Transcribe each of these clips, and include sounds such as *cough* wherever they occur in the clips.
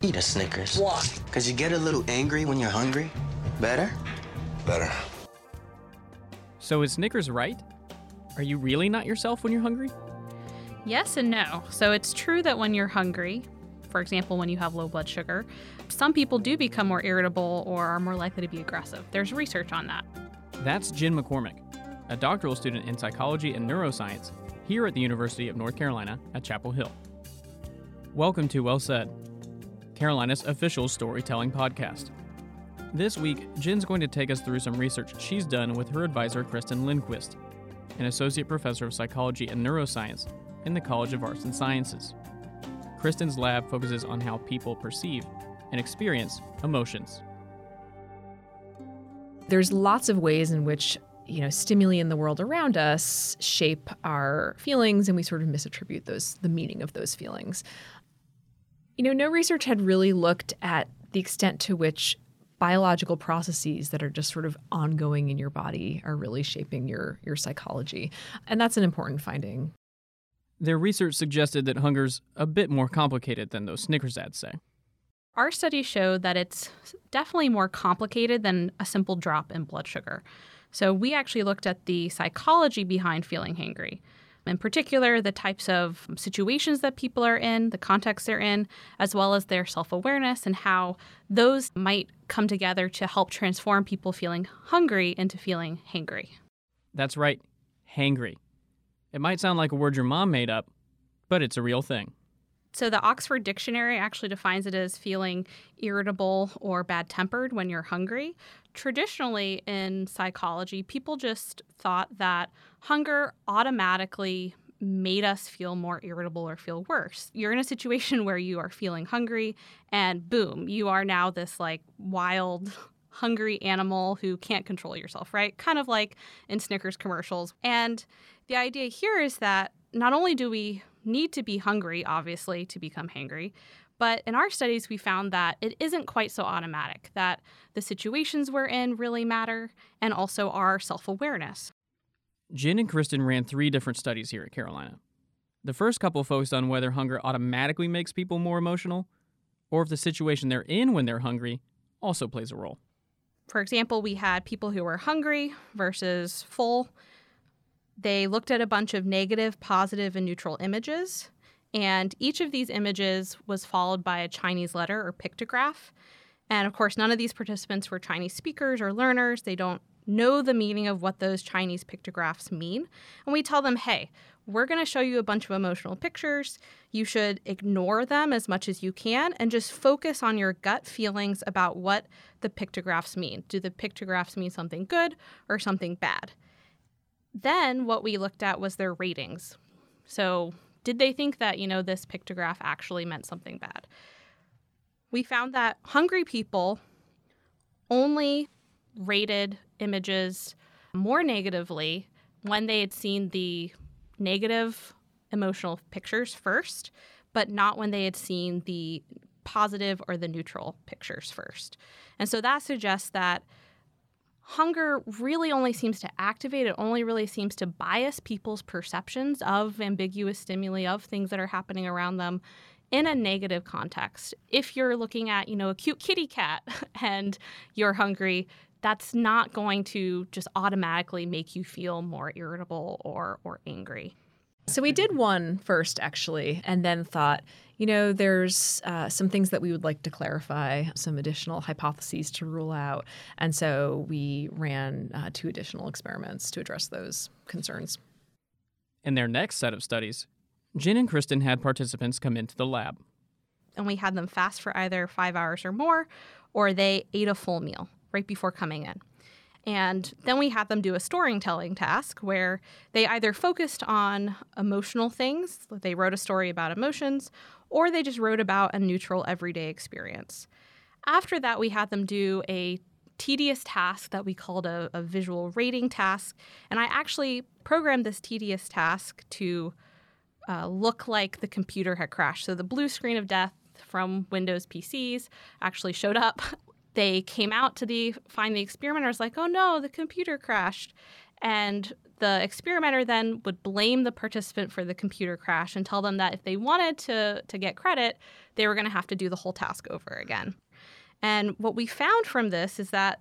Eat a Snickers. Why? Because you get a little angry when you're hungry. Better? Better. So is Snickers right? Are you really not yourself when you're hungry? Yes and no. So it's true that when you're hungry, for example, when you have low blood sugar, some people do become more irritable or are more likely to be aggressive. There's research on that. That's Jenn MacCormack, a doctoral student in psychology and neuroscience here at the University of North Carolina at Chapel Hill. Welcome to Well Said, Carolina's official storytelling podcast. This week, Jenn's going to take us through some research she's done with her advisor, Kristen Lindquist, an associate professor of psychology and neuroscience in the College of Arts and Sciences. Kristen's lab focuses on how people perceive and experience emotions. There's lots of ways in which you know stimuli in the world around us shape our feelings and we sort of misattribute those the meaning of those feelings you know, no research had really looked at the extent to which biological processes that are just sort of ongoing in your body are really shaping your your psychology. And that's an important finding. Their research suggested that hunger's a bit more complicated than those Snickers ads say. Our study showed that it's definitely more complicated than a simple drop in blood sugar. So we actually looked at the psychology behind feeling hangry in particular, the types of situations that people are in, the context they're in, as well as their self awareness and how those might come together to help transform people feeling hungry into feeling hangry. That's right, hangry. It might sound like a word your mom made up, but it's a real thing. So, the Oxford Dictionary actually defines it as feeling irritable or bad tempered when you're hungry. Traditionally, in psychology, people just thought that hunger automatically made us feel more irritable or feel worse. You're in a situation *laughs* where you are feeling hungry, and boom, you are now this like wild, *laughs* hungry animal who can't control yourself, right? Kind of like in Snickers commercials. And the idea here is that not only do we need to be hungry, obviously, to become hangry. But in our studies, we found that it isn't quite so automatic, that the situations we're in really matter, and also our self awareness. Jenn and Kristen ran three different studies here at Carolina. The first couple focused on whether hunger automatically makes people more emotional, or if the situation they're in when they're hungry also plays a role. For example, we had people who were hungry versus full, they looked at a bunch of negative, positive, and neutral images. And each of these images was followed by a Chinese letter or pictograph. And of course, none of these participants were Chinese speakers or learners. They don't know the meaning of what those Chinese pictographs mean. And we tell them, hey, we're going to show you a bunch of emotional pictures. You should ignore them as much as you can and just focus on your gut feelings about what the pictographs mean. Do the pictographs mean something good or something bad? Then what we looked at was their ratings. So, did they think that, you know, this pictograph actually meant something bad? We found that hungry people only rated images more negatively when they had seen the negative emotional pictures first, but not when they had seen the positive or the neutral pictures first. And so that suggests that hunger really only seems to activate, it only really seems to bias people's perceptions of ambiguous stimuli, of things that are happening around them in a negative context. If you're looking at, you know, a cute kitty cat *laughs* and you're hungry, that's not going to just automatically make you feel more irritable or or angry. So we did one first, actually, and then thought, you know, there's uh, some things that we would like to clarify, some additional hypotheses to rule out. And so we ran uh, two additional experiments to address those concerns. In their next set of studies, Jenn and Kristen had participants come into the lab. And we had them fast for either five hours or more, or they ate a full meal right before coming in. And then we had them do a storytelling task where they either focused on emotional things, they wrote a story about emotions, or they just wrote about a neutral everyday experience. After that, we had them do a tedious task that we called a, a visual rating task. And I actually programmed this tedious task to uh, look like the computer had crashed. So the blue screen of death from Windows PCs actually showed up *laughs* they came out to the find the experimenters like, oh no, the computer crashed. And the experimenter then would blame the participant for the computer crash and tell them that if they wanted to, to get credit, they were going to have to do the whole task over again. And what we found from this is that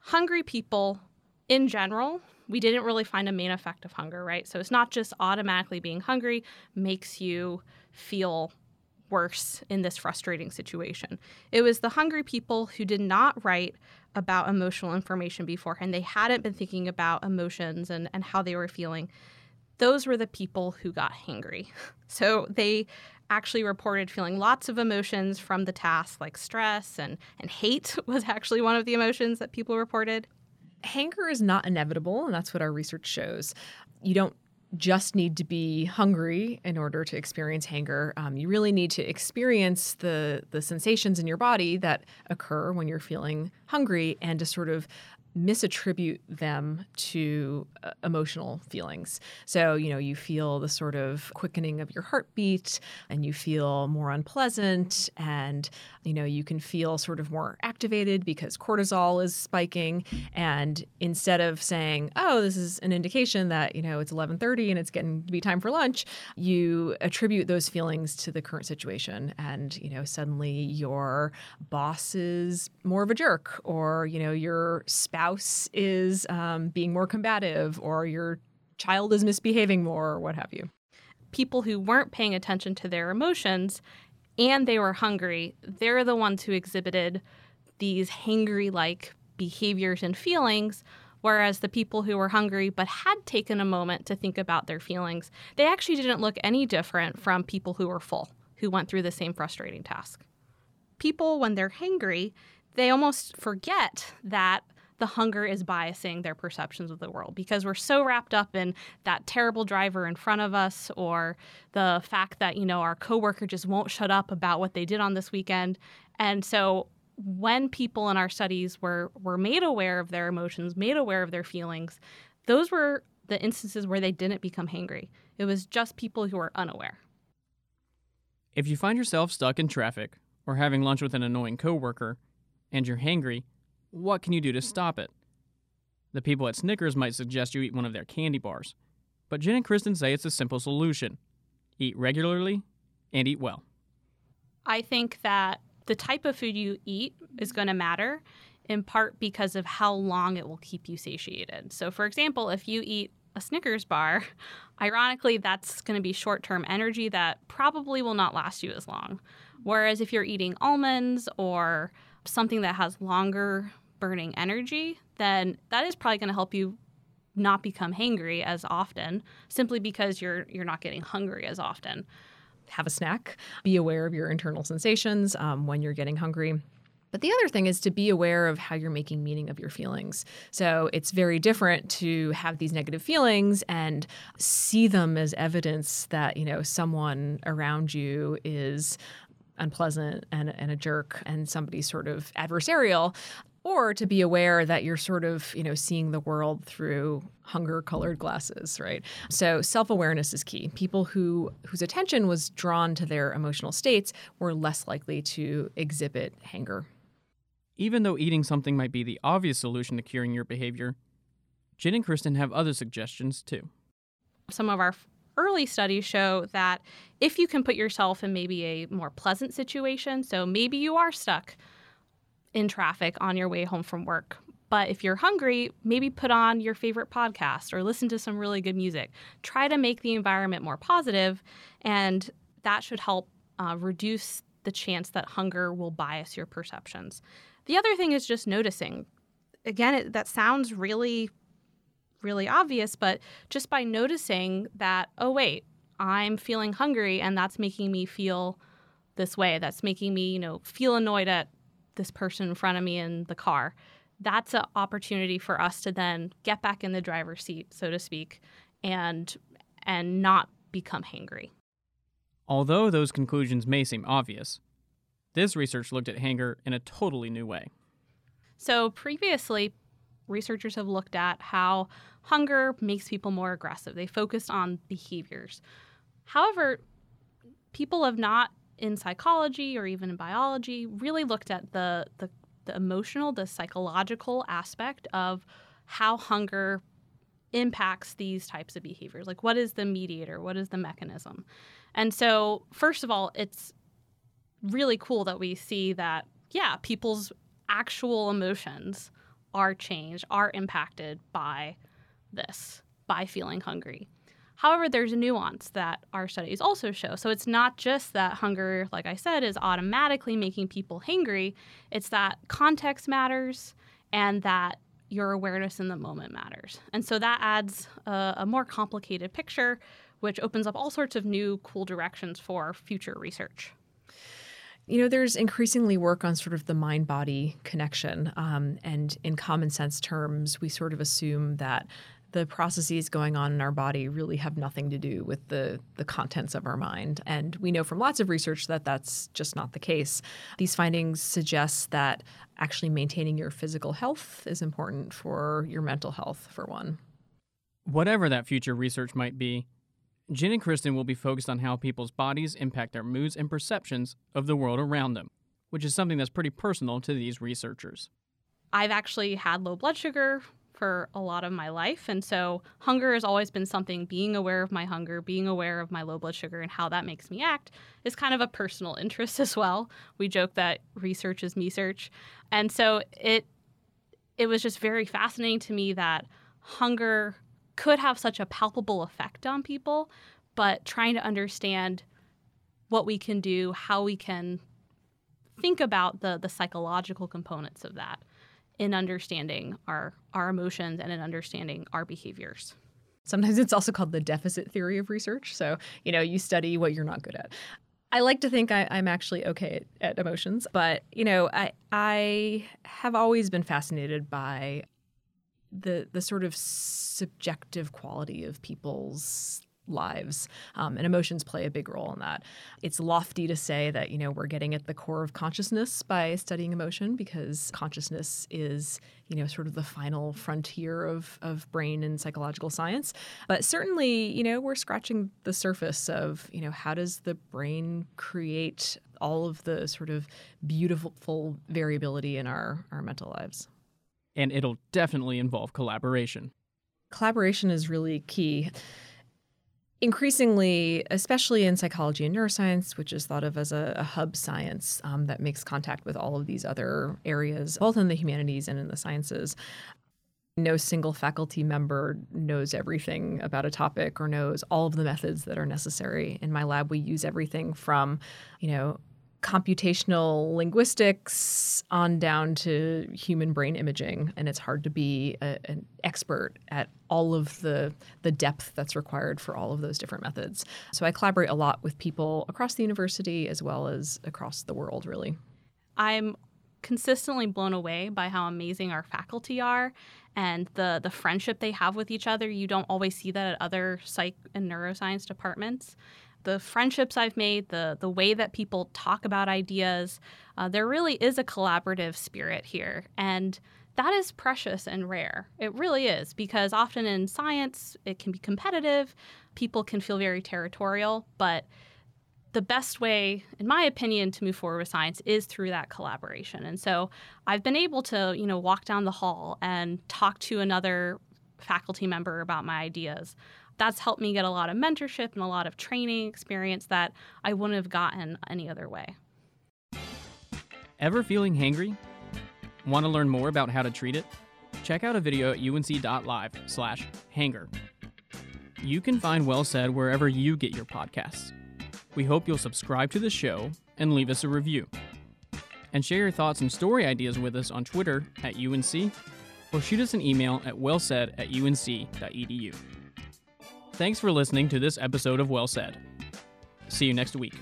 hungry people in general, we didn't really find a main effect of hunger, right? So it's not just automatically being hungry makes you feel worse in this frustrating situation. It was the hungry people who did not write about emotional information beforehand. They hadn't been thinking about emotions and, and how they were feeling. Those were the people who got hangry. *laughs* So they actually reported feeling lots of emotions from the task, like stress and, and hate *laughs* was actually one of the emotions that people reported. Hanger is not inevitable, and that's what our research shows. You don't just need to be hungry in order to experience hunger. Um, you really need to experience the the sensations in your body that occur when you're feeling hungry, and to sort of misattribute them to uh, emotional feelings. So, you know, you feel the sort of quickening of your heartbeat and you feel more unpleasant and, you know, you can feel sort of more activated because cortisol is spiking and instead of saying, "Oh, this is an indication that, you know, it's 11:30 and it's getting to be time for lunch," you attribute those feelings to the current situation and, you know, suddenly your boss is more of a jerk or, you know, your spouse is um, being more combative or your child is misbehaving more or what have you. People who weren't paying attention to their emotions and they were hungry, they're the ones who exhibited these hangry like behaviors and feelings. Whereas the people who were hungry but had taken a moment to think about their feelings, they actually didn't look any different from people who were full, who went through the same frustrating task. People, when they're hangry, they almost forget that the hunger is biasing their perceptions of the world because we're so wrapped up in that terrible driver in front of us or the fact that you know our coworker just won't shut up about what they did on this weekend. And so when people in our studies were were made aware of their emotions made aware of their feelings those were the instances where they didn't become hangry. It was just people who were unaware. If you find yourself stuck in traffic or having lunch with an annoying coworker and you're hangry what can you do to stop it? The people at Snickers might suggest you eat one of their candy bars, but Jenn and Kristen say it's a simple solution eat regularly and eat well. I think that the type of food you eat is going to matter in part because of how long it will keep you satiated. So, for example, if you eat a Snickers bar, *laughs* ironically, that's going to be short term energy that probably will not last you as long. Whereas if you're eating almonds or something that has longer burning energy, then that is probably going to help you not become hangry as often simply because you're you're not getting hungry as often. Have a snack. Be aware of your internal sensations um, when you're getting hungry. But the other thing is to be aware of how you're making meaning of your feelings. So it's very different to have these negative feelings and see them as evidence that, you know, someone around you is unpleasant and, and a jerk and somebody sort of adversarial or to be aware that you're sort of you know seeing the world through hunger colored glasses right? So self-awareness is key. People who whose attention was drawn to their emotional states were less likely to exhibit hanger even though eating something might be the obvious solution to curing your behavior jenn and kristen have other suggestions too. Some of our early studies show that if you can put yourself in maybe a more pleasant situation so maybe you are stuck in traffic on your way home from work. But if you're hungry, maybe put on your favorite podcast or listen to some really good music. Try to make the environment more positive, and that should help uh, reduce the chance that hunger will bias your perceptions. The other thing is just noticing. Again, it, that sounds really, really obvious, but just by noticing that, oh, wait, I'm feeling hungry and that's making me feel this way. That's making me, you know, feel annoyed at this person in front of me in the car. That's an opportunity for us to then get back in the driver's seat, so to speak, and and not become hangry. Although those conclusions may seem obvious, this research looked at hanger in a totally new way. So previously, researchers have looked at how hunger makes people more aggressive. They focused on behaviors. However, people have not in psychology or even in biology really looked at the, the, the emotional, the psychological aspect of how hunger impacts these types of behaviors? Like, what is the mediator? What is the mechanism? And so, first of all, it's really cool that we see that, yeah, people's actual emotions are changed, are impacted by this, by feeling hungry. However, there's a nuance that our studies also show. So it's not just that hunger, like I said, is automatically making people hangry, it's that context matters and that your awareness in the moment matters. And so that adds a, a more complicated picture, which opens up all sorts of new cool directions for future research. You know, there's increasingly work on sort of the mind body connection. Um, and in common sense terms, we sort of assume that the processes going on in our body really have nothing to do with the, the contents of our mind. And we know from lots of research that that's just not the case. These findings suggest that actually maintaining your physical health is important for your mental health, for one. Whatever that future research might be, Jenn and Kristen will be focused on how people's bodies impact their moods and perceptions of the world around them, which is something that's pretty personal to these researchers. I've actually had low blood sugar for a lot of my life. And so hunger has always been something, being aware of my hunger, being aware of my low blood sugar and how that makes me act is kind of a personal *laughs* interest as well. We joke that research is me search. And so it it was just very fascinating to me that hunger could have such a palpable effect on people, but trying to understand what we can do, how we can think about the the psychological components of that in understanding our our emotions and in understanding our behaviors. Sometimes it's also called the deficit theory of research. So, you know, you study what you're not good at. I like to think I, am actually okay at, at, emotions, but you know, I I have always been fascinated by the the sort of subjective quality of people's lives um, and emotions play a big role in that. It's lofty to say that you know we're getting at the core of consciousness by studying emotion because consciousness is you know sort of the final frontier of, of brain and psychological science. But certainly you know we're scratching the surface of you know how does the brain create all of the sort of beautiful variability in our our mental lives. And it'll definitely involve collaboration. Collaboration is really key increasingly, especially in psychology and neuroscience, which is thought of as a, a hub science um, that makes contact with all of these other areas, both in the humanities and in the sciences. No single faculty member knows everything about a topic or knows all of the methods that are necessary. In my lab, we use everything from, you know, computational linguistics on down to human brain imaging and it's hard to be a, an expert at all of the the depth that's required for all of those different methods. So i collaborate a lot with people across the university as well as across the world really. I'm consistently blown away by how amazing our faculty are and the the friendship they have with each other. You don't always see that at other psych and neuroscience departments the friendships I've made, the the way that people talk about ideas, uh, there really is a collaborative spirit here, and that is precious and rare. It really is because often in science it can be competitive, people can feel very territorial, but the best way, in my opinion, to move forward with science is through that collaboration. And so I've been able to, you know, walk down the hall and talk to another faculty member about my ideas that's helped me get a lot of mentorship and a lot of training experience that I wouldn't have gotten any other way. Ever feeling hangry? Want to learn more about how to treat it? Check out a video at unc.live slash hanger. You can find Well Said wherever you get your podcasts. We hope you'll subscribe to the show and leave us a review. And share your thoughts and story ideas with us on Twitter at UNC or shoot us an email at wellsaid at unc.edu. Thanks for listening to this episode of Well Said. See you next week.